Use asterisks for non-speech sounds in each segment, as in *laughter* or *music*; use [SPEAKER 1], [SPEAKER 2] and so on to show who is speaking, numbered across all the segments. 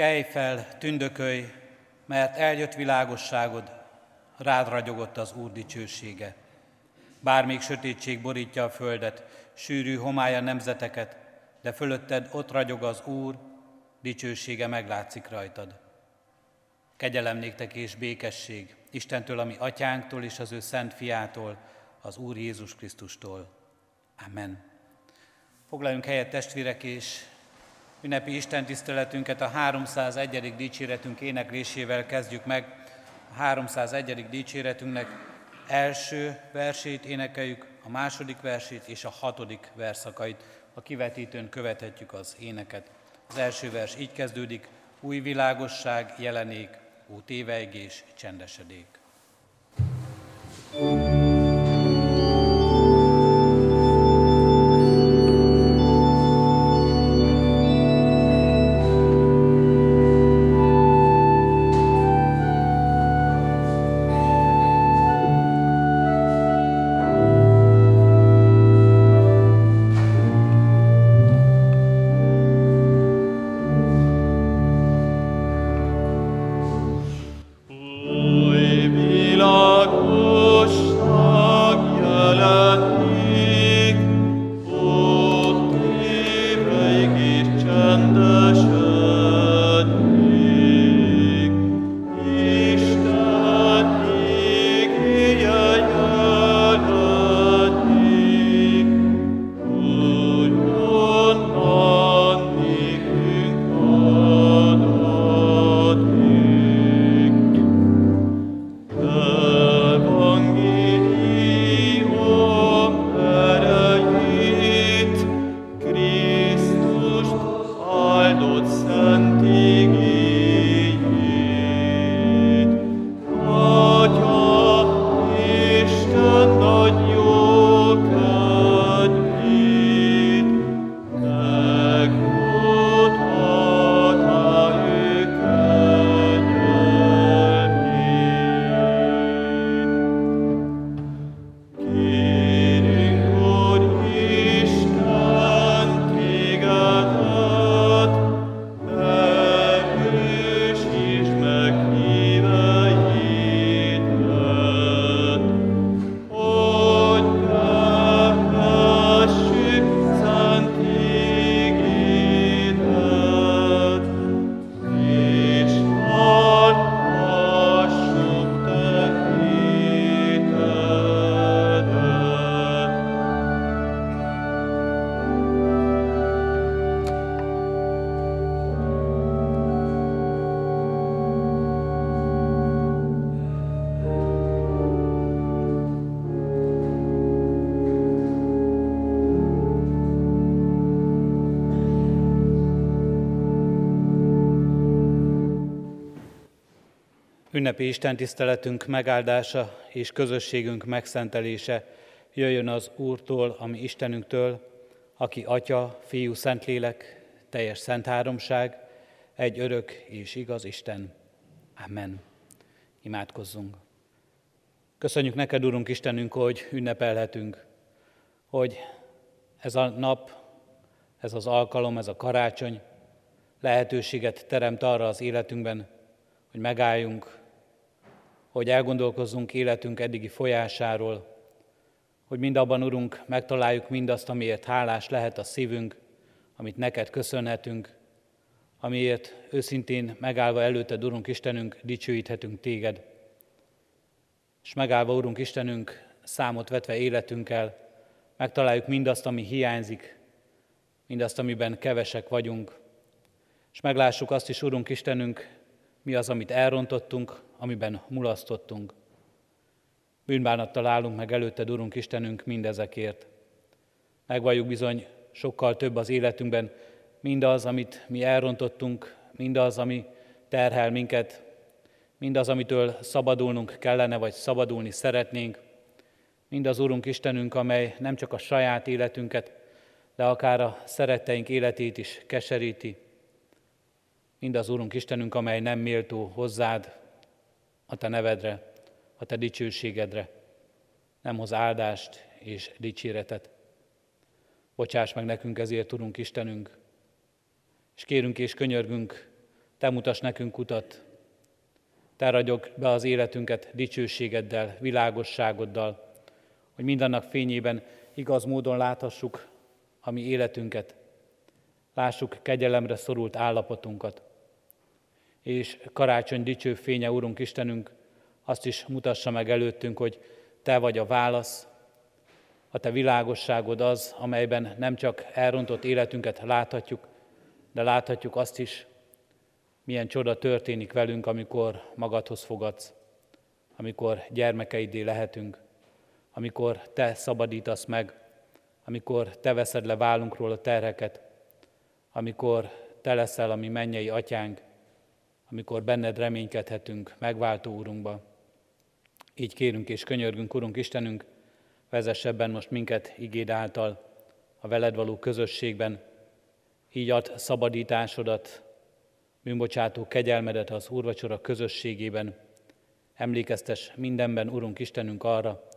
[SPEAKER 1] Kelj fel, tündökölj, mert eljött világosságod, rád ragyogott az Úr dicsősége. Bár még sötétség borítja a földet, sűrű homája nemzeteket, de fölötted ott ragyog az Úr, dicsősége meglátszik rajtad. Kegyelem néktek és békesség Istentől, ami atyánktól és az ő szent fiától, az Úr Jézus Krisztustól. Amen. Foglaljunk helyet testvérek, és ünnepi Isten tiszteletünket a 301. dicséretünk éneklésével kezdjük meg. A 301. dicséretünknek első versét énekeljük, a második versét és a hatodik verszakait. A kivetítőn követhetjük az éneket. Az első vers így kezdődik, új világosság jelenék, ó tévejgés csendesedék. thank you and Ünnepi Isten tiszteletünk megáldása és közösségünk megszentelése jöjjön az Úrtól, ami Istenünktől, aki Atya, Fiú, Szentlélek, teljes szent háromság, egy örök és igaz Isten. Amen. Imádkozzunk. Köszönjük neked, Urunk Istenünk, hogy ünnepelhetünk, hogy ez a nap, ez az alkalom, ez a karácsony lehetőséget teremt arra az életünkben, hogy megálljunk, hogy elgondolkozzunk életünk eddigi folyásáról, hogy mindabban, Urunk, megtaláljuk mindazt, amiért hálás lehet a szívünk, amit neked köszönhetünk, amiért őszintén megállva előtted, Urunk Istenünk, dicsőíthetünk téged. És megállva, Urunk Istenünk, számot vetve életünkkel, megtaláljuk mindazt, ami hiányzik, mindazt, amiben kevesek vagyunk, és meglássuk azt is, Urunk Istenünk, mi az, amit elrontottunk, amiben mulasztottunk. Bűnbánattal állunk meg előtte, Urunk Istenünk, mindezekért. Megvalljuk bizony sokkal több az életünkben, mindaz, amit mi elrontottunk, mindaz, ami terhel minket, mindaz, amitől szabadulnunk kellene, vagy szabadulni szeretnénk, mindaz, Urunk Istenünk, amely nem csak a saját életünket, de akár a szeretteink életét is keseríti, mindaz, Úrunk Istenünk, amely nem méltó hozzád, a Te nevedre, a Te dicsőségedre, nem hoz áldást és dicséretet. Bocsáss meg nekünk ezért, Urunk Istenünk, és kérünk és könyörgünk, Te mutass nekünk utat, Te ragyog be az életünket dicsőségeddel, világosságoddal, hogy mindannak fényében igaz módon láthassuk a mi életünket, lássuk kegyelemre szorult állapotunkat. És karácsony dicső fénye, Úrunk Istenünk, azt is mutassa meg előttünk, hogy Te vagy a válasz, a Te világosságod az, amelyben nem csak elrontott életünket láthatjuk, de láthatjuk azt is, milyen csoda történik velünk, amikor magadhoz fogadsz, amikor gyermekeidé lehetünk, amikor Te szabadítasz meg, amikor Te veszed le vállunkról a terheket, amikor Te leszel a mi mennyei atyánk, amikor benned reménykedhetünk megváltó Úrunkba. Így kérünk és könyörgünk, Urunk Istenünk, vezess ebben most minket igéd által a veled való közösségben, így ad szabadításodat, bűnbocsátó kegyelmedet az úrvacsora közösségében. Emlékeztes mindenben, Urunk Istenünk, arra,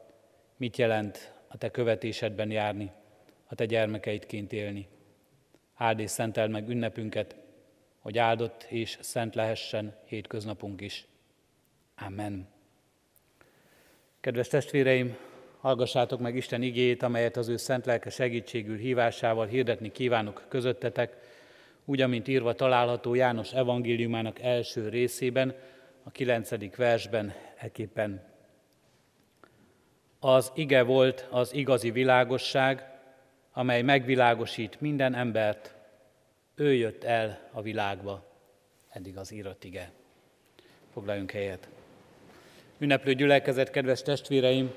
[SPEAKER 1] mit jelent a Te követésedben járni, a Te gyermekeidként élni. Áld és szentel meg ünnepünket, hogy áldott és szent lehessen hétköznapunk is. Amen. Kedves testvéreim, hallgassátok meg Isten igét, amelyet az ő szent lelke segítségül hívásával hirdetni kívánok közöttetek, úgy, amint írva található János evangéliumának első részében, a kilencedik versben eképpen. Az ige volt az igazi világosság, amely megvilágosít minden embert, ő jött el a világba. Eddig az írott ige. Foglaljunk helyet. Ünneplő gyülekezet, kedves testvéreim,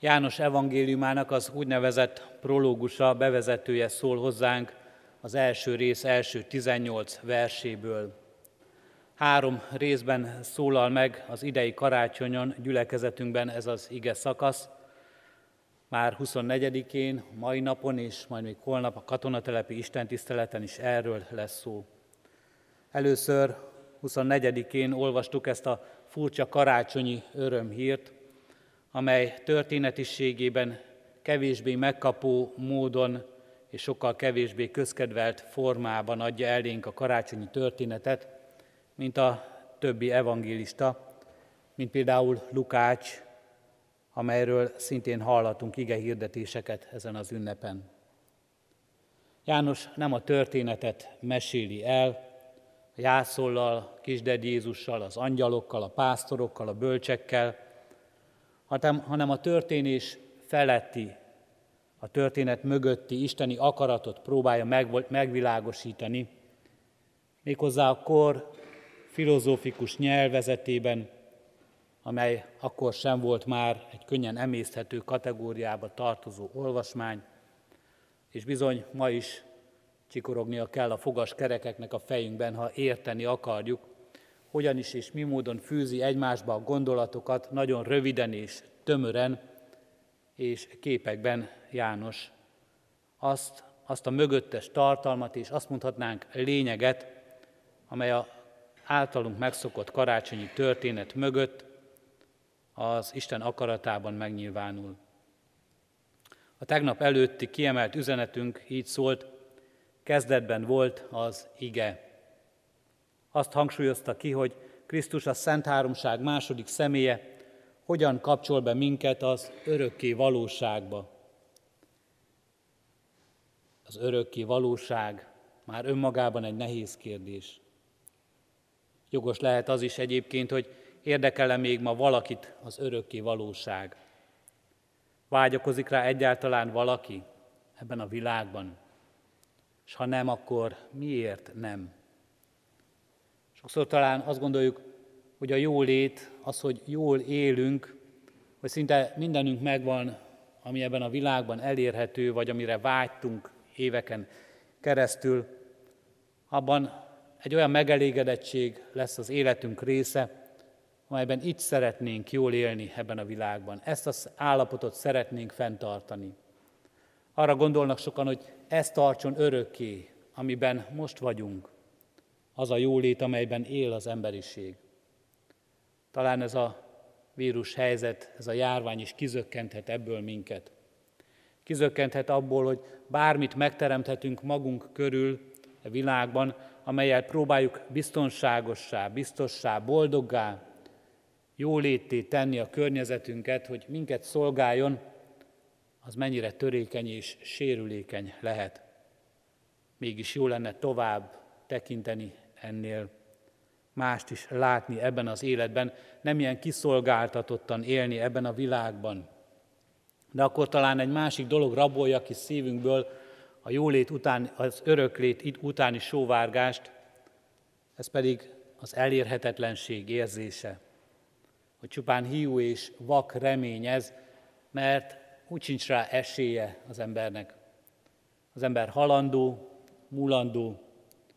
[SPEAKER 1] János evangéliumának az úgynevezett prológusa, bevezetője szól hozzánk az első rész első 18 verséből. Három részben szólal meg az idei karácsonyon gyülekezetünkben ez az ige szakasz. Már 24-én, mai napon és majd még holnap a katonatelepi istentiszteleten is erről lesz szó. Először 24-én olvastuk ezt a furcsa karácsonyi örömhírt, amely történetiségében kevésbé megkapó módon és sokkal kevésbé közkedvelt formában adja elénk a karácsonyi történetet, mint a többi evangélista, mint például Lukács, amelyről szintén hallatunk ige hirdetéseket ezen az ünnepen. János nem a történetet meséli el, a jászollal, kisded Jézussal, az angyalokkal, a pásztorokkal, a bölcsekkel, hanem a történés feletti, a történet mögötti isteni akaratot próbálja megvilágosítani, méghozzá a kor filozófikus nyelvezetében, amely akkor sem volt már egy könnyen emészthető kategóriába tartozó olvasmány, és bizony ma is csikorognia kell a fogas kerekeknek a fejünkben, ha érteni akarjuk, hogyan is és mi módon fűzi egymásba a gondolatokat nagyon röviden és tömören, és képekben János. Azt, azt a mögöttes tartalmat, és azt mondhatnánk lényeget, amely a általunk megszokott karácsonyi történet mögött az Isten akaratában megnyilvánul. A tegnap előtti kiemelt üzenetünk így szólt, kezdetben volt az ige. Azt hangsúlyozta ki, hogy Krisztus a Szent Háromság második személye hogyan kapcsol be minket az örökké valóságba. Az örökké valóság már önmagában egy nehéz kérdés. Jogos lehet az is egyébként, hogy érdekele még ma valakit az örökké valóság. Vágyakozik rá egyáltalán valaki ebben a világban? És ha nem, akkor miért nem? Sokszor talán azt gondoljuk, hogy a jólét, az, hogy jól élünk, hogy szinte mindenünk megvan, ami ebben a világban elérhető, vagy amire vágytunk éveken keresztül, abban egy olyan megelégedettség lesz az életünk része, amelyben itt szeretnénk jól élni ebben a világban. Ezt az állapotot szeretnénk fenntartani. Arra gondolnak sokan, hogy ez tartson örökké, amiben most vagyunk, az a jólét, amelyben él az emberiség. Talán ez a vírus helyzet, ez a járvány is kizökkenthet ebből minket. Kizökkenthet abból, hogy bármit megteremthetünk magunk körül a világban, amelyel próbáljuk biztonságossá, biztossá, boldoggá, jólétté tenni a környezetünket, hogy minket szolgáljon, az mennyire törékeny és sérülékeny lehet. Mégis jó lenne tovább tekinteni ennél, mást is látni ebben az életben, nem ilyen kiszolgáltatottan élni ebben a világban. De akkor talán egy másik dolog rabolja ki szívünkből a jólét után, az öröklét utáni sóvárgást, ez pedig az elérhetetlenség érzése. Hogy csupán hiú és vak remény ez, mert úgy sincs rá esélye az embernek. Az ember halandó, mulandó,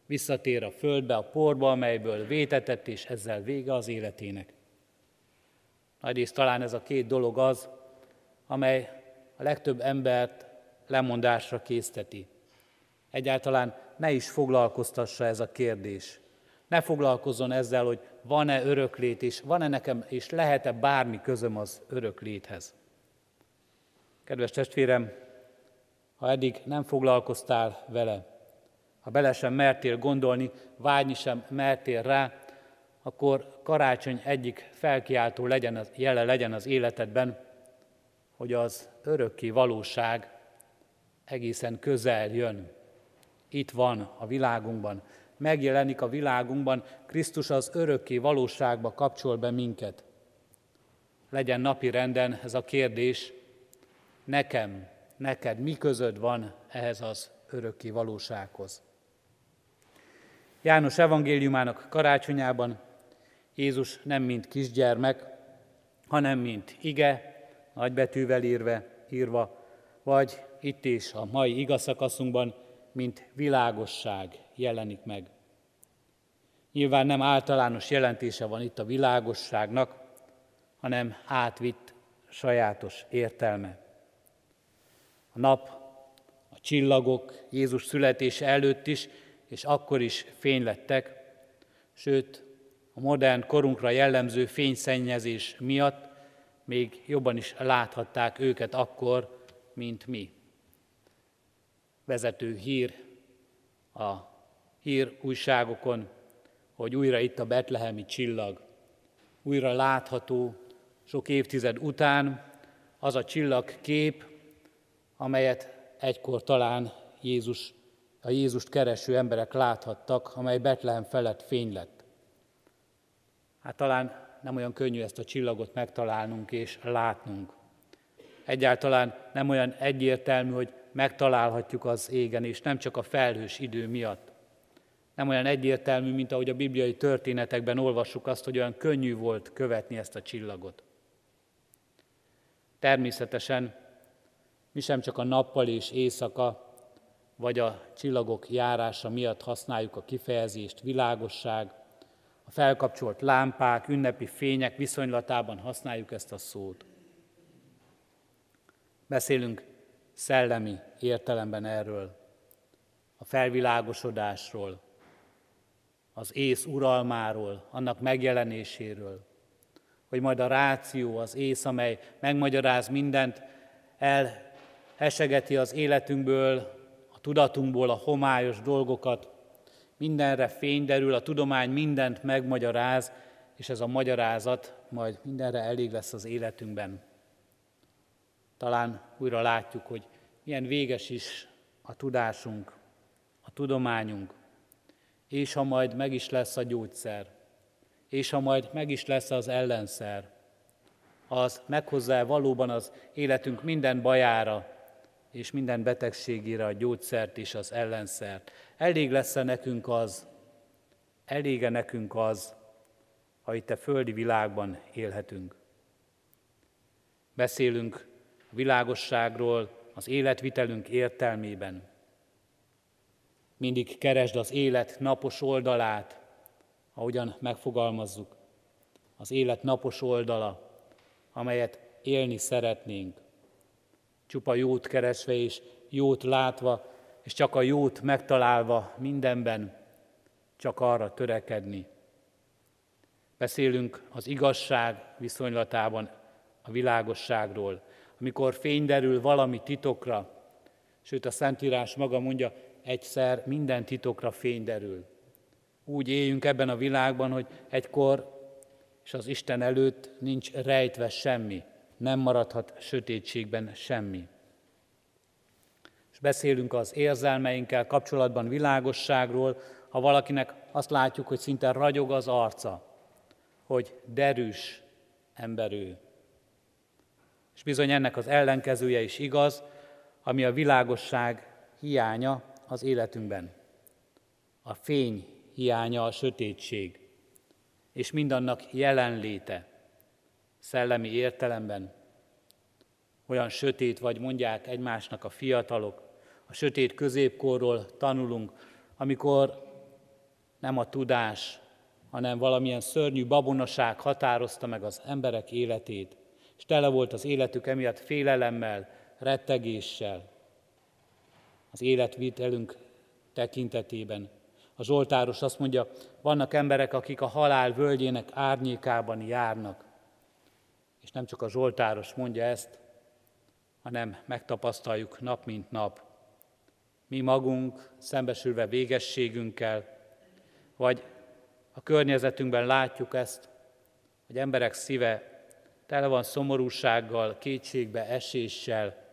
[SPEAKER 1] visszatér a földbe, a porba, amelyből vétetett, és ezzel vége az életének. Nagyrészt talán ez a két dolog az, amely a legtöbb embert lemondásra készteti. Egyáltalán ne is foglalkoztassa ez a kérdés. Ne foglalkozzon ezzel, hogy van-e öröklét, és van-e nekem, és lehet-e bármi közöm az örökléthez. Kedves testvérem, ha eddig nem foglalkoztál vele, ha bele sem mertél gondolni, vágyni sem mertél rá, akkor karácsony egyik felkiáltó legyen az, jele legyen az életedben, hogy az örökké valóság egészen közel jön. Itt van a világunkban, megjelenik a világunkban, Krisztus az örökké valóságba kapcsol be minket. Legyen napi renden ez a kérdés, nekem, neked mi közöd van ehhez az örökké valósághoz. János evangéliumának karácsonyában Jézus nem mint kisgyermek, hanem mint ige, nagybetűvel írve, írva, vagy itt is a mai igazszakaszunkban, mint világosság jelenik meg. Nyilván nem általános jelentése van itt a világosságnak, hanem átvitt sajátos értelme. A nap, a csillagok Jézus születése előtt is, és akkor is fénylettek, sőt, a modern korunkra jellemző fényszennyezés miatt még jobban is láthatták őket akkor, mint mi. Vezető hír a hír újságokon, hogy újra itt a betlehemi csillag. Újra látható sok évtized után az a csillagkép, amelyet egykor talán Jézus, a Jézust kereső emberek láthattak, amely Betlehem felett fény lett. Hát talán nem olyan könnyű ezt a csillagot megtalálnunk és látnunk. Egyáltalán nem olyan egyértelmű, hogy megtalálhatjuk az égen, és nem csak a felhős idő miatt. Nem olyan egyértelmű, mint ahogy a bibliai történetekben olvassuk azt, hogy olyan könnyű volt követni ezt a csillagot. Természetesen mi sem csak a nappal és éjszaka, vagy a csillagok járása miatt használjuk a kifejezést világosság, a felkapcsolt lámpák, ünnepi fények viszonylatában használjuk ezt a szót. Beszélünk szellemi értelemben erről, a felvilágosodásról, az ész uralmáról, annak megjelenéséről, hogy majd a ráció, az ész, amely megmagyaráz mindent, elhesegeti az életünkből, a tudatunkból a homályos dolgokat, mindenre fény derül, a tudomány mindent megmagyaráz, és ez a magyarázat majd mindenre elég lesz az életünkben. Talán újra látjuk, hogy milyen véges is a tudásunk, a tudományunk, és ha majd meg is lesz a gyógyszer, és ha majd meg is lesz az ellenszer, az meghozza valóban az életünk minden bajára, és minden betegségére a gyógyszert és az ellenszert. Elég lesz -e nekünk az, elége nekünk az, ha itt a földi világban élhetünk. Beszélünk világosságról az életvitelünk értelmében. Mindig keresd az élet napos oldalát, ahogyan megfogalmazzuk. Az élet napos oldala, amelyet élni szeretnénk csupa jót keresve és jót látva, és csak a jót megtalálva mindenben, csak arra törekedni. Beszélünk az igazság viszonylatában a világosságról, amikor fény derül valami titokra, sőt a Szentírás maga mondja, egyszer minden titokra fény derül. úgy éljünk ebben a világban, hogy egykor és az Isten előtt nincs rejtve semmi, nem maradhat sötétségben semmi. És beszélünk az érzelmeinkkel kapcsolatban világosságról, ha valakinek azt látjuk, hogy szinte ragyog az arca, hogy derűs ember. És bizony ennek az ellenkezője is igaz, ami a világosság hiánya az életünkben. A fény hiánya a sötétség, és mindannak jelenléte szellemi értelemben. Olyan sötét vagy mondják egymásnak a fiatalok, a sötét középkorról tanulunk, amikor nem a tudás, hanem valamilyen szörnyű babonaság határozta meg az emberek életét, és tele volt az életük emiatt félelemmel, rettegéssel. Az életvitelünk tekintetében. A Zsoltáros azt mondja, vannak emberek, akik a halál völgyének árnyékában járnak. És nem csak a Zsoltáros mondja ezt, hanem megtapasztaljuk nap mint nap. Mi magunk szembesülve végességünkkel, vagy a környezetünkben látjuk ezt, hogy emberek szíve tele van szomorúsággal, kétségbe eséssel,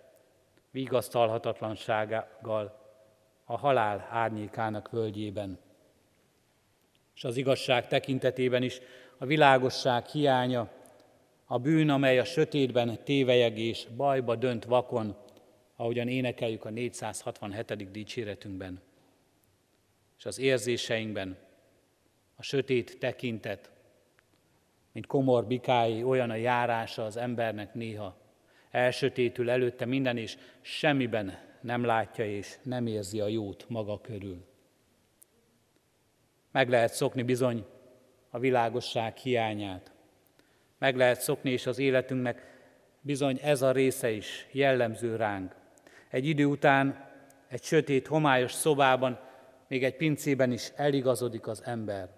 [SPEAKER 1] vigasztalhatatlansággal a halál árnyékának völgyében. És az igazság tekintetében is a világosság hiánya, a bűn, amely a sötétben tévejeg bajba dönt vakon, ahogyan énekeljük a 467. dicséretünkben. És az érzéseinkben, a sötét tekintet, mint komor bikái, olyan a járása az embernek néha. Elsötétül előtte minden, és semmiben nem látja és nem érzi a jót maga körül. Meg lehet szokni bizony a világosság hiányát. Meg lehet szokni, és az életünknek bizony ez a része is jellemző ránk. Egy idő után egy sötét, homályos szobában, még egy pincében is eligazodik az ember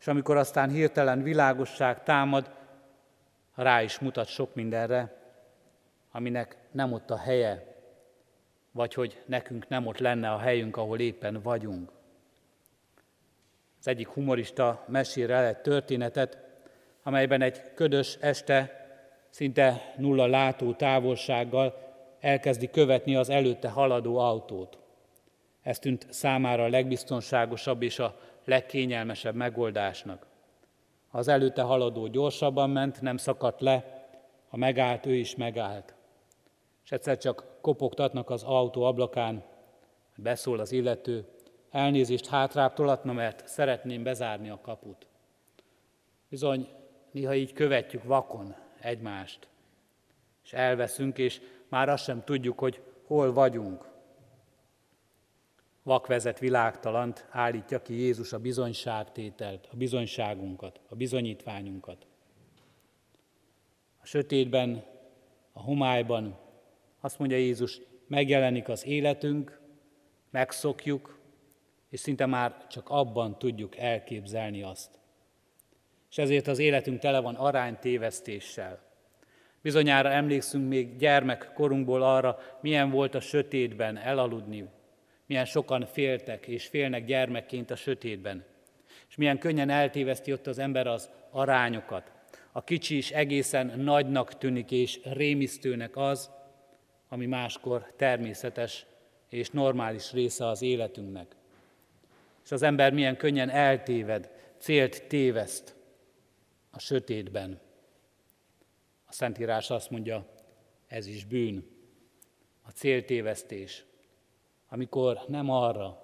[SPEAKER 1] és amikor aztán hirtelen világosság támad, rá is mutat sok mindenre, aminek nem ott a helye, vagy hogy nekünk nem ott lenne a helyünk, ahol éppen vagyunk. Az egyik humorista mesél el egy történetet, amelyben egy ködös este szinte nulla látó távolsággal elkezdi követni az előtte haladó autót. Ez tűnt számára a legbiztonságosabb és a legkényelmesebb megoldásnak. Az előtte haladó gyorsabban ment, nem szakadt le, ha megállt, ő is megállt. És egyszer csak kopogtatnak az autó ablakán, beszól az illető, elnézést hátrább tolatna, mert szeretném bezárni a kaput. Bizony, néha így követjük vakon egymást, és elveszünk, és már azt sem tudjuk, hogy hol vagyunk vakvezet világtalant állítja ki Jézus a bizonyságtételt, a bizonyságunkat, a bizonyítványunkat. A sötétben, a homályban azt mondja Jézus, megjelenik az életünk, megszokjuk, és szinte már csak abban tudjuk elképzelni azt. És ezért az életünk tele van aránytévesztéssel. Bizonyára emlékszünk még gyermekkorunkból arra, milyen volt a sötétben elaludni, milyen sokan féltek és félnek gyermekként a sötétben. És milyen könnyen eltéveszti ott az ember az arányokat. A kicsi is egészen nagynak tűnik és rémisztőnek az, ami máskor természetes és normális része az életünknek. És az ember milyen könnyen eltéved, célt téveszt a sötétben. A Szentírás azt mondja, ez is bűn, a céltévesztés amikor nem arra,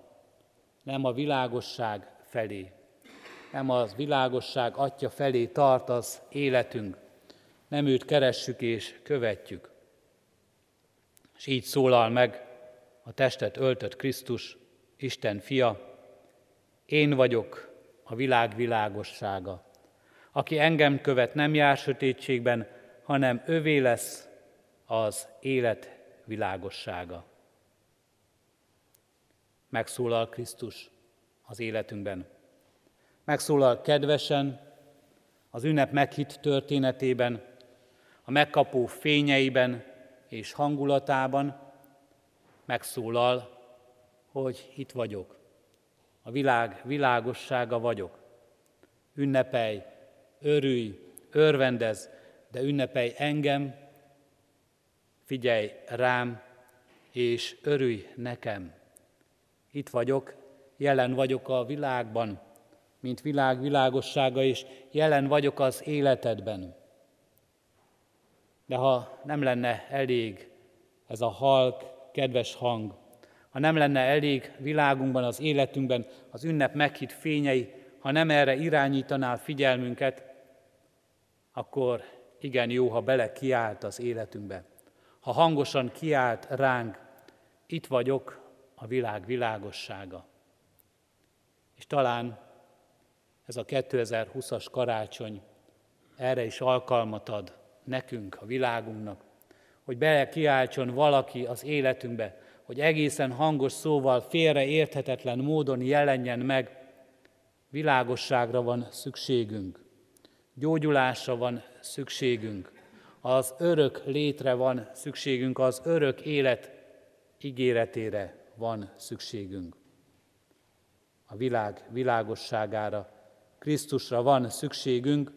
[SPEAKER 1] nem a világosság felé, nem az világosság atya felé tart az életünk, nem őt keressük és követjük. És így szólal meg a testet öltött Krisztus, Isten fia, én vagyok a világ világossága. Aki engem követ, nem jár sötétségben, hanem övé lesz az élet világossága megszólal Krisztus az életünkben. Megszólal kedvesen, az ünnep meghitt történetében, a megkapó fényeiben és hangulatában megszólal, hogy itt vagyok, a világ világossága vagyok. Ünnepelj, örülj, örvendez, de ünnepelj engem, figyelj rám, és örülj nekem. Itt vagyok, jelen vagyok a világban, mint világ világossága, és jelen vagyok az életedben. De ha nem lenne elég ez a halk, kedves hang, ha nem lenne elég világunkban, az életünkben az ünnep meghitt fényei, ha nem erre irányítanál figyelmünket, akkor igen jó, ha bele kiált az életünkbe. Ha hangosan kiált ránk, itt vagyok, a világ világossága. És talán ez a 2020-as karácsony erre is alkalmat ad nekünk, a világunknak, hogy bele kiáltson valaki az életünkbe, hogy egészen hangos szóval félreérthetetlen módon jelenjen meg, világosságra van szükségünk, gyógyulásra van szükségünk, az örök létre van szükségünk, az örök élet ígéretére van szükségünk. A világ világosságára, Krisztusra van szükségünk,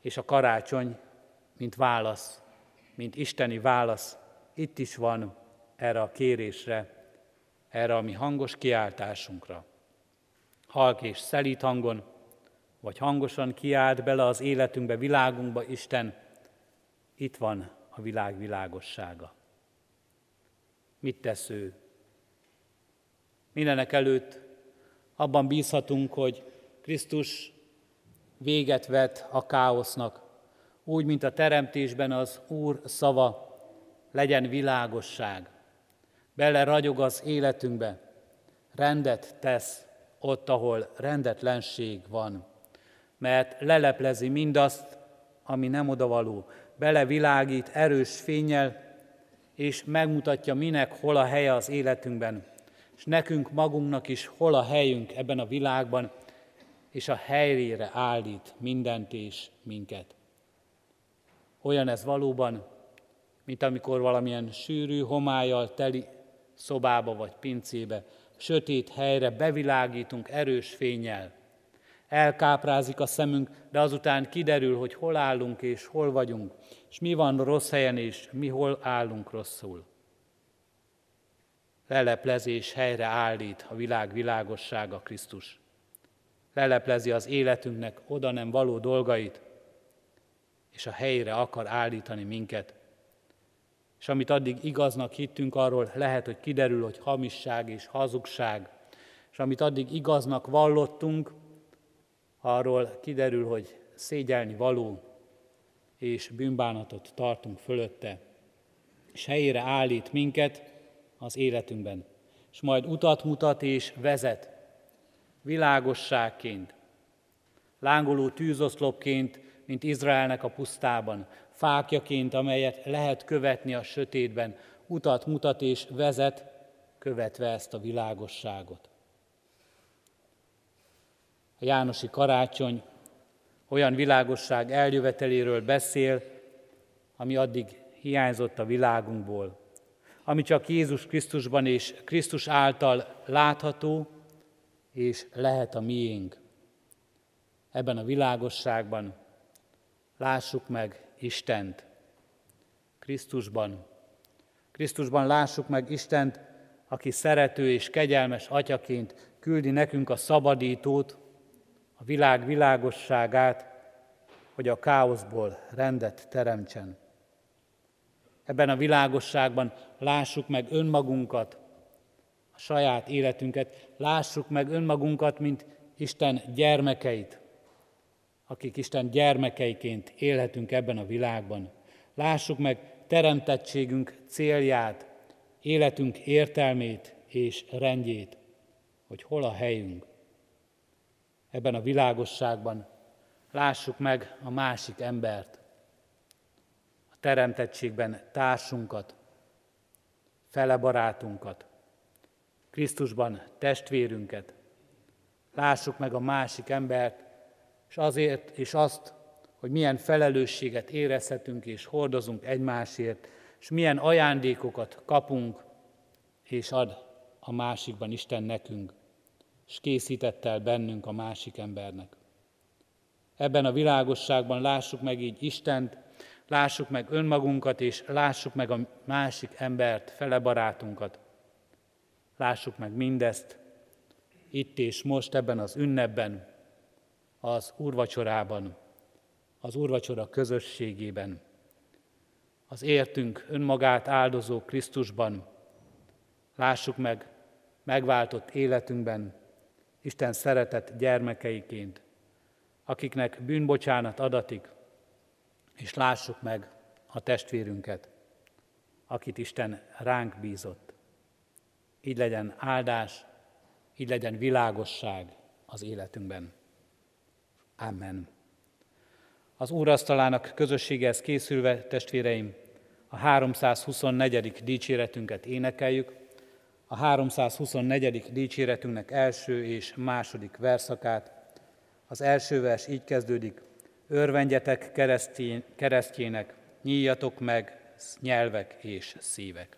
[SPEAKER 1] és a karácsony, mint válasz, mint isteni válasz, itt is van erre a kérésre, erre a mi hangos kiáltásunkra. Halk és szelít hangon, vagy hangosan kiált bele az életünkbe, világunkba Isten, itt van a világ világossága. Mit tesz ő? Mindenek előtt abban bízhatunk, hogy Krisztus véget vet a káosznak, úgy, mint a teremtésben az Úr szava, legyen világosság. Bele ragyog az életünkbe, rendet tesz ott, ahol rendetlenség van, mert leleplezi mindazt, ami nem odavaló, belevilágít erős fényel, és megmutatja, minek hol a helye az életünkben, és nekünk magunknak is hol a helyünk ebben a világban, és a helyére állít mindent és minket. Olyan ez valóban, mint amikor valamilyen sűrű, homályjal teli szobába vagy pincébe, sötét helyre bevilágítunk erős fényel. Elkáprázik a szemünk, de azután kiderül, hogy hol állunk és hol vagyunk, és mi van rossz helyen és mi hol állunk rosszul. Leleplezés helyre állít a világ világossága Krisztus. Leleplezi az életünknek oda nem való dolgait, és a helyre akar állítani minket. És amit addig igaznak hittünk, arról lehet, hogy kiderül, hogy hamisság és hazugság. És amit addig igaznak vallottunk, arról kiderül, hogy szégyelni való, és bűnbánatot tartunk fölötte. És helyére állít minket az életünkben. És majd utat mutat és vezet, világosságként, lángoló tűzoszlopként, mint Izraelnek a pusztában, fákjaként, amelyet lehet követni a sötétben, utat mutat és vezet, követve ezt a világosságot. A Jánosi karácsony olyan világosság eljöveteléről beszél, ami addig hiányzott a világunkból, ami csak Jézus Krisztusban és Krisztus által látható és lehet a miénk. Ebben a világosságban lássuk meg Istent Krisztusban. Krisztusban lássuk meg Istent, aki szerető és kegyelmes atyaként küldi nekünk a szabadítót, a világ világosságát, hogy a káoszból rendet teremtsen. Ebben a világosságban lássuk meg önmagunkat, a saját életünket, lássuk meg önmagunkat, mint Isten gyermekeit, akik Isten gyermekeiként élhetünk ebben a világban. Lássuk meg teremtettségünk célját, életünk értelmét és rendjét, hogy hol a helyünk. Ebben a világosságban lássuk meg a másik embert, a teremtettségben társunkat, fele barátunkat, Krisztusban testvérünket. Lássuk meg a másik embert, és azért és azt, hogy milyen felelősséget érezhetünk és hordozunk egymásért, és milyen ajándékokat kapunk és ad a másikban Isten nekünk.
[SPEAKER 2] és készített el bennünk a másik embernek. Ebben a világosságban lássuk meg így Istent, lássuk meg önmagunkat, és lássuk meg a másik embert, fele barátunkat. Lássuk meg mindezt itt és most ebben az ünnepben, az úrvacsorában, az úrvacsora közösségében, az értünk önmagát áldozó Krisztusban. Lássuk meg megváltott életünkben, Isten szeretett gyermekeiként, akiknek bűnbocsánat adatik, és lássuk meg a testvérünket, akit Isten ránk bízott. Így legyen áldás, így legyen világosság az életünkben. Amen. Az Úrasztalának közösséghez készülve, testvéreim, a 324. dicséretünket énekeljük. A 324. dicséretünknek első és második verszakát. Az első vers így kezdődik. Örvendjetek keresztjének, nyíljatok meg nyelvek és szívek.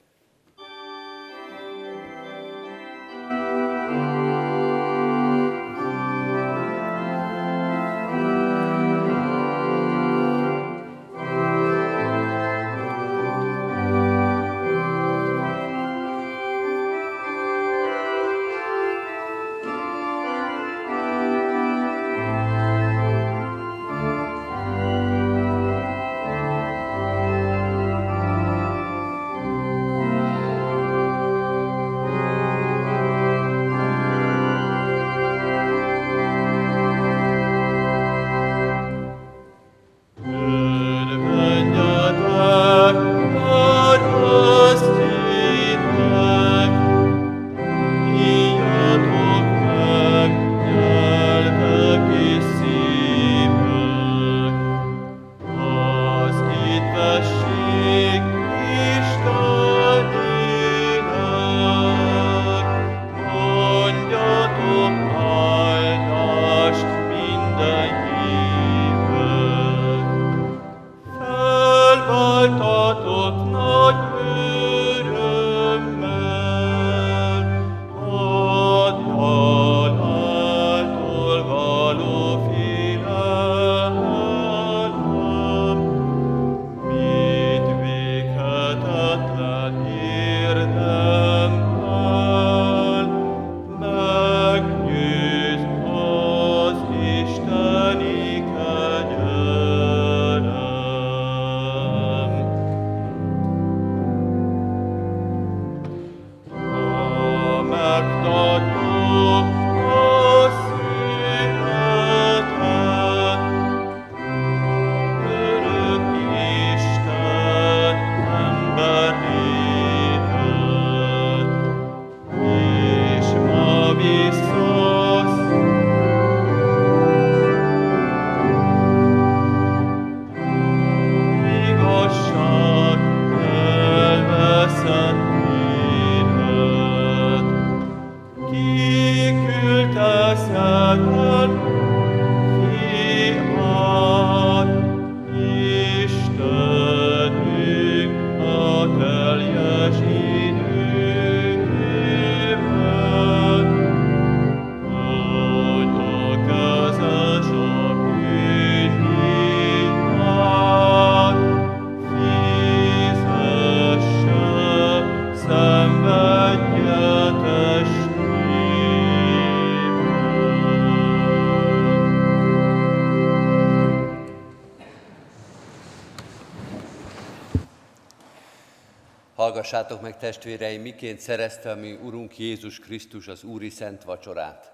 [SPEAKER 3] Hallgassátok meg, testvéreim, miként szerezte a mi Urunk Jézus Krisztus az Úri Szent Vacsorát.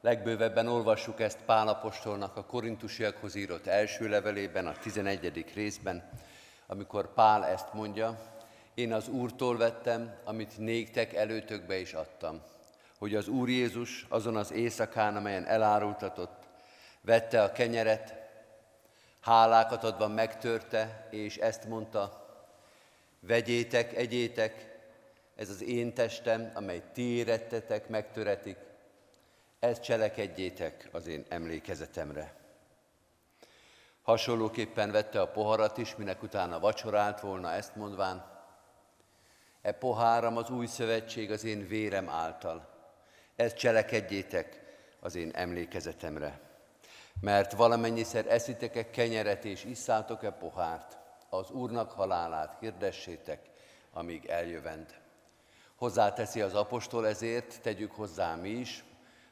[SPEAKER 3] Legbővebben olvassuk ezt Pálapostolnak a korintusiakhoz írott első levelében, a 11. részben, amikor Pál ezt mondja, én az Úrtól vettem, amit néktek előtökbe is adtam, hogy az Úr Jézus azon az éjszakán, amelyen elárultatott, vette a kenyeret, hálákat adva megtörte, és ezt mondta, Vegyétek, egyétek, ez az én testem, amely ti érettetek, megtöretik, ezt cselekedjétek az én emlékezetemre. Hasonlóképpen vette a poharat is, minek utána vacsorált volna, ezt mondván, e poháram az új szövetség az én vérem által. Ezt cselekedjétek az én emlékezetemre. Mert valamennyiszer eszitek-e kenyeret és isszátok-e pohárt, az Úrnak halálát hirdessétek, amíg eljövend. Hozzáteszi az apostol ezért, tegyük hozzá mi is,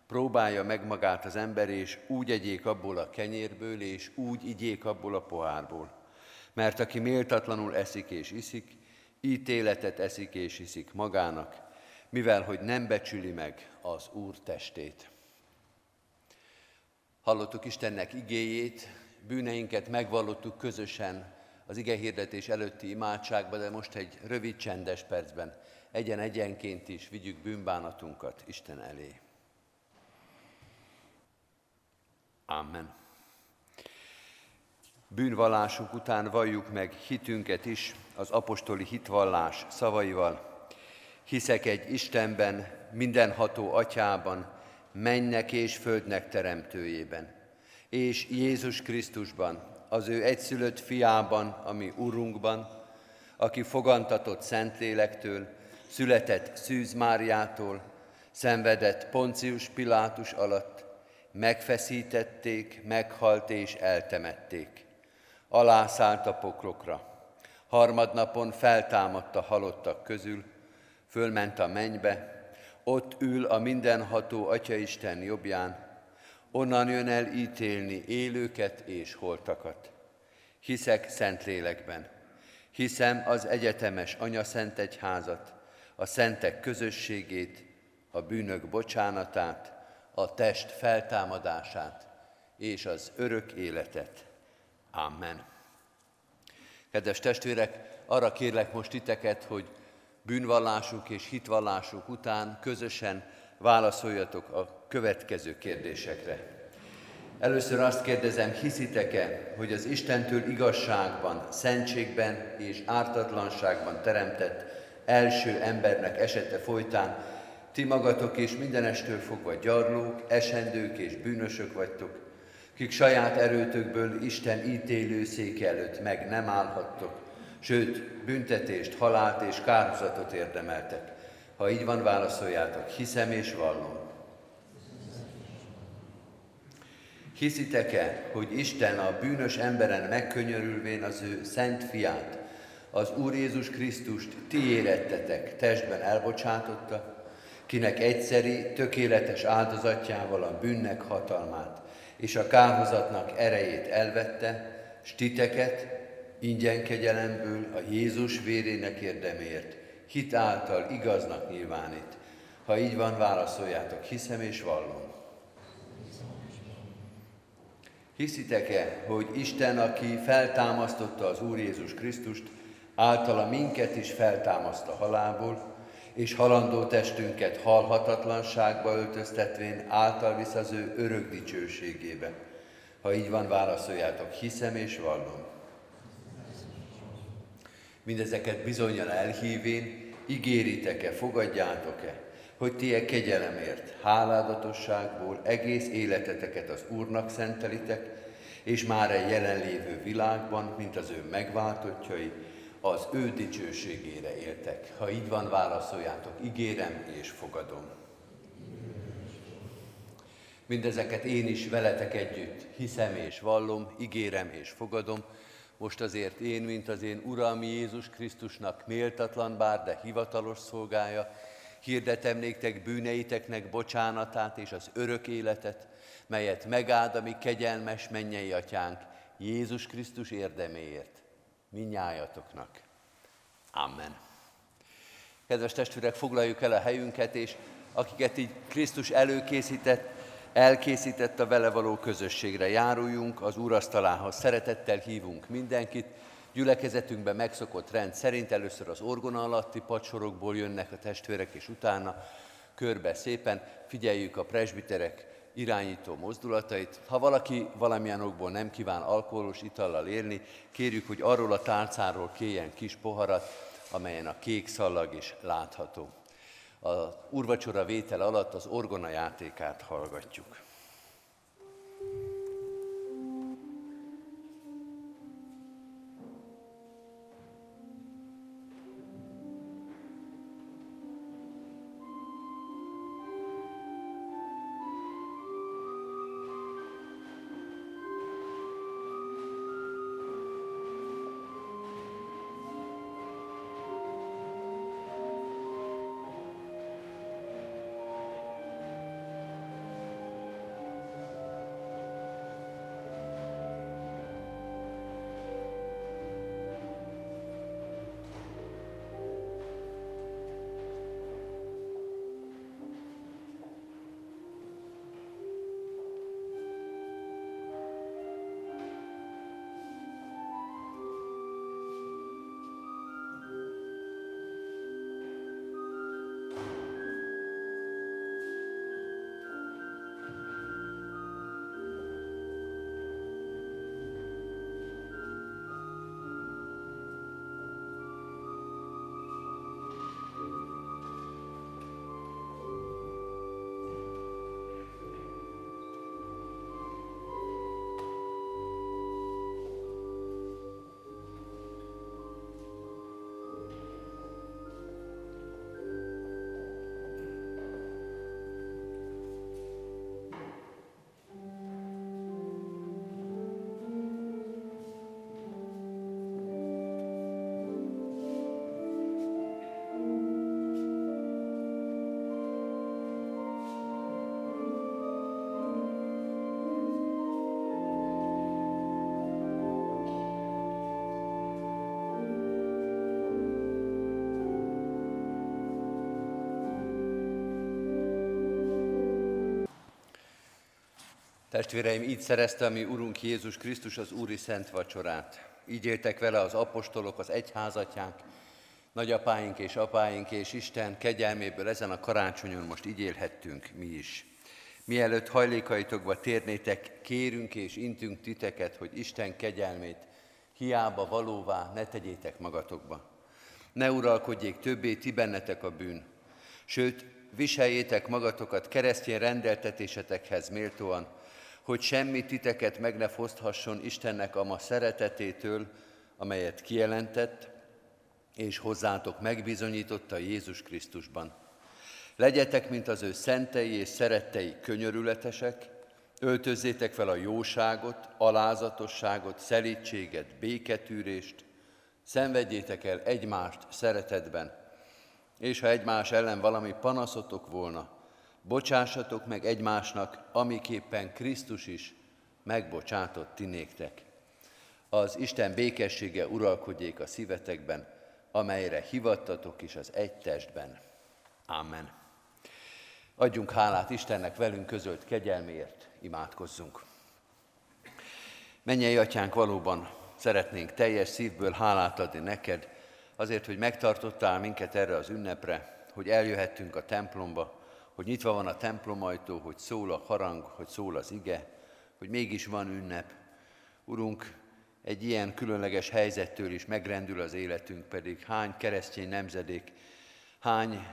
[SPEAKER 3] próbálja meg magát az ember, és úgy egyék abból a kenyérből, és úgy igyék abból a pohárból. Mert aki méltatlanul eszik és iszik, ítéletet eszik és iszik magának, mivel hogy nem becsüli meg az Úr testét. Hallottuk Istennek igéjét, bűneinket megvallottuk közösen az ige hirdetés előtti imádságban, de most egy rövid csendes percben egyen-egyenként is vigyük bűnbánatunkat Isten elé. Amen. Bűnvallásunk után valljuk meg hitünket is az apostoli hitvallás szavaival. Hiszek egy Istenben, mindenható atyában, mennek és földnek teremtőjében, és Jézus Krisztusban, az ő egyszülött fiában, ami Urunkban, aki fogantatott Szentlélektől, született Szűz Máriától, szenvedett Poncius Pilátus alatt, megfeszítették, meghalt és eltemették. Alászállt a poklokra. Harmadnapon feltámadt a halottak közül, fölment a mennybe, ott ül a mindenható Atyaisten jobbján, onnan jön el ítélni élőket és holtakat. Hiszek Szentlélekben, hiszem az egyetemes Anya Szent Egyházat, a szentek közösségét, a bűnök bocsánatát, a test feltámadását és az örök életet. Amen. Kedves testvérek, arra kérlek most titeket, hogy bűnvallásuk és hitvallásuk után közösen válaszoljatok a következő kérdésekre. Először azt kérdezem, hiszitek-e, hogy az Istentől igazságban, szentségben és ártatlanságban teremtett első embernek esete folytán ti magatok és mindenestől fogva gyarlók, esendők és bűnösök vagytok, kik saját erőtökből Isten ítélő széke előtt meg nem állhattok, sőt, büntetést, halált és kárhozatot érdemeltek. Ha így van, válaszoljátok, hiszem és vallom. Hiszitek-e, hogy Isten a bűnös emberen megkönyörülvén az ő szent fiát, az Úr Jézus Krisztust ti érettetek, testben elbocsátotta, kinek egyszeri, tökéletes áldozatjával a bűnnek hatalmát és a kárhozatnak erejét elvette, s titeket ingyen kegyelemből a Jézus vérének érdemért, hit által igaznak nyilvánít. Ha így van, válaszoljátok, hiszem és vallom. Hiszitek-e, hogy Isten, aki feltámasztotta az Úr Jézus Krisztust, általa minket is feltámaszt a halálból, és halandó testünket halhatatlanságba öltöztetvén által visz az ő örök dicsőségébe. Ha így van, válaszoljátok, hiszem és vallom. Mindezeket bizonyan elhívén, ígéritek-e, fogadjátok-e, hogy ti e kegyelemért, háládatosságból egész életeteket az Úrnak szentelitek, és már egy jelenlévő világban, mint az ő megváltottjai, az ő dicsőségére éltek. Ha így van, válaszoljátok, ígérem és fogadom. Mindezeket én is veletek együtt hiszem és vallom, ígérem és fogadom, most azért én, mint az én Uram Jézus Krisztusnak méltatlan bár, de hivatalos szolgája, hirdetem néktek bűneiteknek bocsánatát és az örök életet, melyet megáld a mi kegyelmes mennyei atyánk Jézus Krisztus érdeméért, minnyájatoknak. Amen. Kedves testvérek, foglaljuk el a helyünket, és akiket így Krisztus előkészített, elkészített a vele való közösségre. Járuljunk az úrasztalához, szeretettel hívunk mindenkit, gyülekezetünkben megszokott rend szerint először az orgona alatti pacsorokból jönnek a testvérek, és utána körbe szépen figyeljük a presbiterek irányító mozdulatait. Ha valaki valamilyen okból nem kíván alkoholos itallal élni, kérjük, hogy arról a tálcáról kéljen kis poharat, amelyen a kék szallag is látható a urvacsora vétel alatt az orgona játékát hallgatjuk. Testvéreim, így szerezte a mi Urunk Jézus Krisztus az Úri Szent Vacsorát. Így éltek vele az apostolok, az egyházatjánk, nagyapáink és apáink, és Isten kegyelméből ezen a karácsonyon most így élhettünk mi is. Mielőtt hajlékaitokba térnétek, kérünk és intünk titeket, hogy Isten kegyelmét hiába valóvá ne tegyétek magatokba. Ne uralkodjék többé ti bennetek a bűn, sőt, viseljétek magatokat keresztény rendeltetésetekhez méltóan, hogy semmi titeket meg ne foszthasson Istennek a ma szeretetétől, amelyet kijelentett, és hozzátok megbizonyította Jézus Krisztusban. Legyetek, mint az ő szentei és szerettei könyörületesek, öltözzétek fel a jóságot, alázatosságot, szelítséget, béketűrést, szenvedjétek el egymást szeretetben, és ha egymás ellen valami panaszotok volna, bocsássatok meg egymásnak, amiképpen Krisztus is megbocsátott ti néktek. Az Isten békessége uralkodjék a szívetekben, amelyre hivattatok is az egy testben. Amen. Adjunk hálát Istennek velünk közölt kegyelmért, imádkozzunk. Mennyei atyánk, valóban szeretnénk teljes szívből hálát adni neked, azért, hogy megtartottál minket erre az ünnepre, hogy eljöhettünk a templomba, hogy nyitva van a templomajtó, hogy szól a harang, hogy szól az ige, hogy mégis van ünnep. Urunk, egy ilyen különleges helyzettől is megrendül az életünk, pedig hány keresztény nemzedék, hány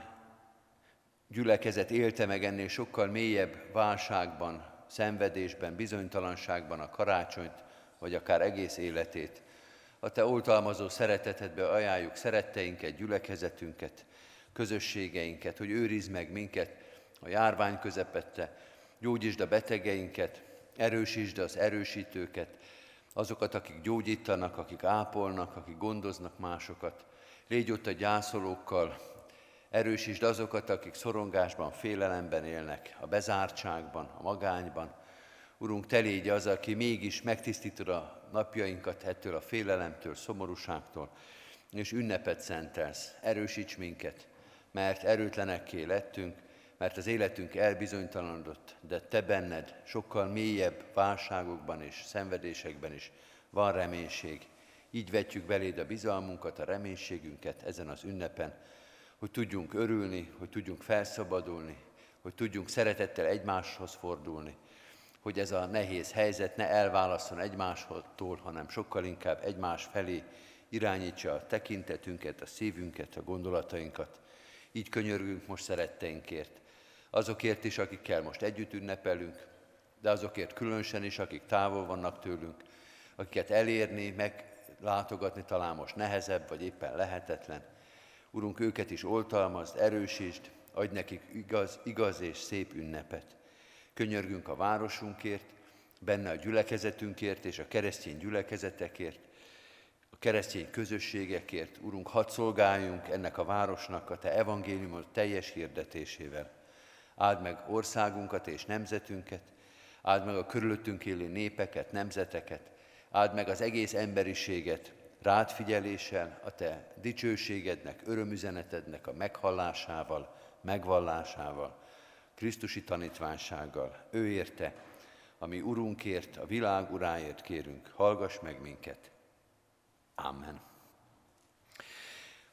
[SPEAKER 3] gyülekezet élte meg ennél sokkal mélyebb válságban, szenvedésben, bizonytalanságban a karácsonyt, vagy akár egész életét. A Te oltalmazó szeretetedbe ajánljuk szeretteinket, gyülekezetünket, közösségeinket, hogy őrizd meg minket a járvány közepette, gyógyítsd a betegeinket, erősítsd az erősítőket, azokat, akik gyógyítanak, akik ápolnak, akik gondoznak másokat. Légy ott a gyászolókkal, erősítsd azokat, akik szorongásban, félelemben élnek, a bezártságban, a magányban. Urunk, te légy az, aki mégis megtisztítod a napjainkat ettől a félelemtől, szomorúságtól, és ünnepet szentelsz. Erősíts minket, mert erőtlenekké lettünk, mert az életünk elbizonytalanodott, de te benned sokkal mélyebb válságokban és szenvedésekben is van reménység. Így vetjük beléd a bizalmunkat, a reménységünket ezen az ünnepen, hogy tudjunk örülni, hogy tudjunk felszabadulni, hogy tudjunk szeretettel egymáshoz fordulni, hogy ez a nehéz helyzet ne elválasszon egymástól, hanem sokkal inkább egymás felé irányítsa a tekintetünket, a szívünket, a gondolatainkat. Így könyörgünk most szeretteinkért, azokért is, akikkel most együtt ünnepelünk, de azokért különösen is, akik távol vannak tőlünk, akiket elérni, meglátogatni talán most nehezebb, vagy éppen lehetetlen. Urunk, őket is oltalmazd, erősítsd, adj nekik igaz, igaz és szép ünnepet. Könyörgünk a városunkért, benne a gyülekezetünkért és a keresztény gyülekezetekért, a keresztény közösségekért. Urunk, hadd szolgáljunk ennek a városnak a Te evangéliumot teljes hirdetésével. Áld meg országunkat és nemzetünket, áld meg a körülöttünk élő népeket, nemzeteket, áld meg az egész emberiséget, rád figyeléssel, a te dicsőségednek, örömüzenetednek a meghallásával, megvallásával, Krisztusi tanítványsággal. Ő érte, ami Urunkért, a világ uráért kérünk, hallgass meg minket. Amen.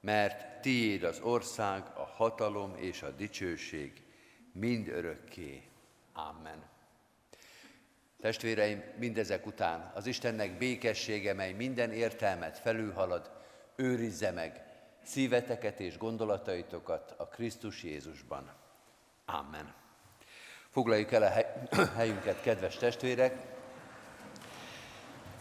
[SPEAKER 3] mert tiéd az ország, a hatalom és a dicsőség mind örökké. Amen. Testvéreim, mindezek után az Istennek békessége, mely minden értelmet felülhalad, őrizze meg szíveteket és gondolataitokat a Krisztus Jézusban. Amen. Foglaljuk el a *coughs* helyünket, kedves testvérek.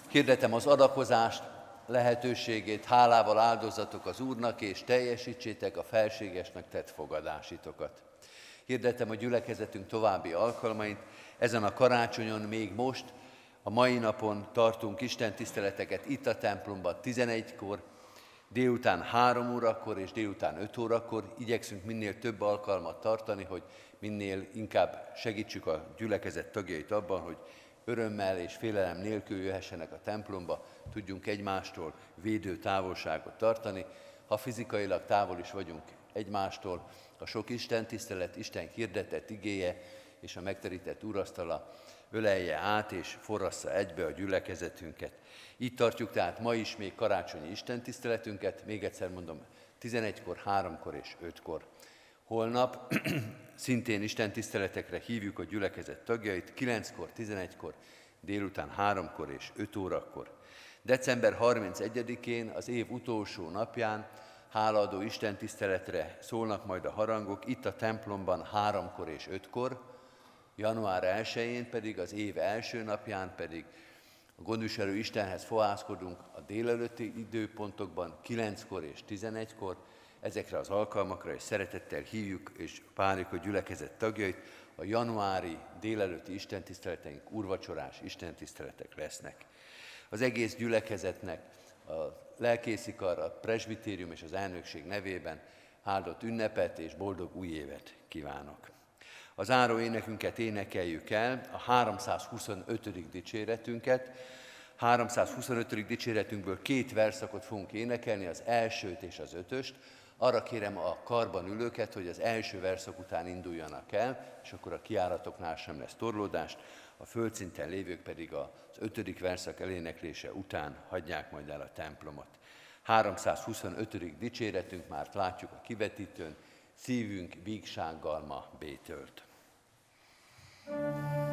[SPEAKER 3] Hirdetem az adakozást, lehetőségét, hálával áldozatok az Úrnak, és teljesítsétek a felségesnek tett fogadásitokat. Hirdetem a gyülekezetünk további alkalmait. Ezen a karácsonyon még most, a mai napon tartunk Isten tiszteleteket itt a templomban 11-kor, délután 3 órakor és délután 5 órakor. Igyekszünk minél több alkalmat tartani, hogy minél inkább segítsük a gyülekezet tagjait abban, hogy örömmel és félelem nélkül jöhessenek a templomba, tudjunk egymástól védő távolságot tartani. Ha fizikailag távol is vagyunk egymástól, a sok Isten tisztelet, Isten hirdetett igéje és a megterített úrasztala ölelje át és forrassza egybe a gyülekezetünket. Így tartjuk tehát ma is még karácsonyi Isten tiszteletünket, még egyszer mondom, 11-kor, 3-kor és 5-kor. Holnap szintén Isten tiszteletekre hívjuk a gyülekezet tagjait, 9-kor, 11-kor, délután 3-kor és 5 órakor. December 31-én, az év utolsó napján, hálaadó Isten tiszteletre szólnak majd a harangok, itt a templomban 3-kor és 5-kor, január 1-én pedig, az év első napján pedig a gondviselő Istenhez fohászkodunk a délelőtti időpontokban, 9-kor és 11-kor, ezekre az alkalmakra, és szeretettel hívjuk és párjuk a gyülekezet tagjait. A januári délelőtti istentiszteleteink urvacsorás istentiszteletek lesznek. Az egész gyülekezetnek, a lelkészikar, a presbitérium és az elnökség nevében áldott ünnepet és boldog új évet kívánok. Az áró énekünket énekeljük el, a 325. dicséretünket. 325. dicséretünkből két verszakot fogunk énekelni, az elsőt és az ötöst. Arra kérem a karban ülőket, hogy az első verszak után induljanak el, és akkor a kiáratoknál sem lesz torlódást, a földszinten lévők pedig az ötödik verszak eléneklése után hagyják majd el a templomot. 325. dicséretünk már látjuk a kivetítőn, szívünk vígsággal ma bétölt. thank you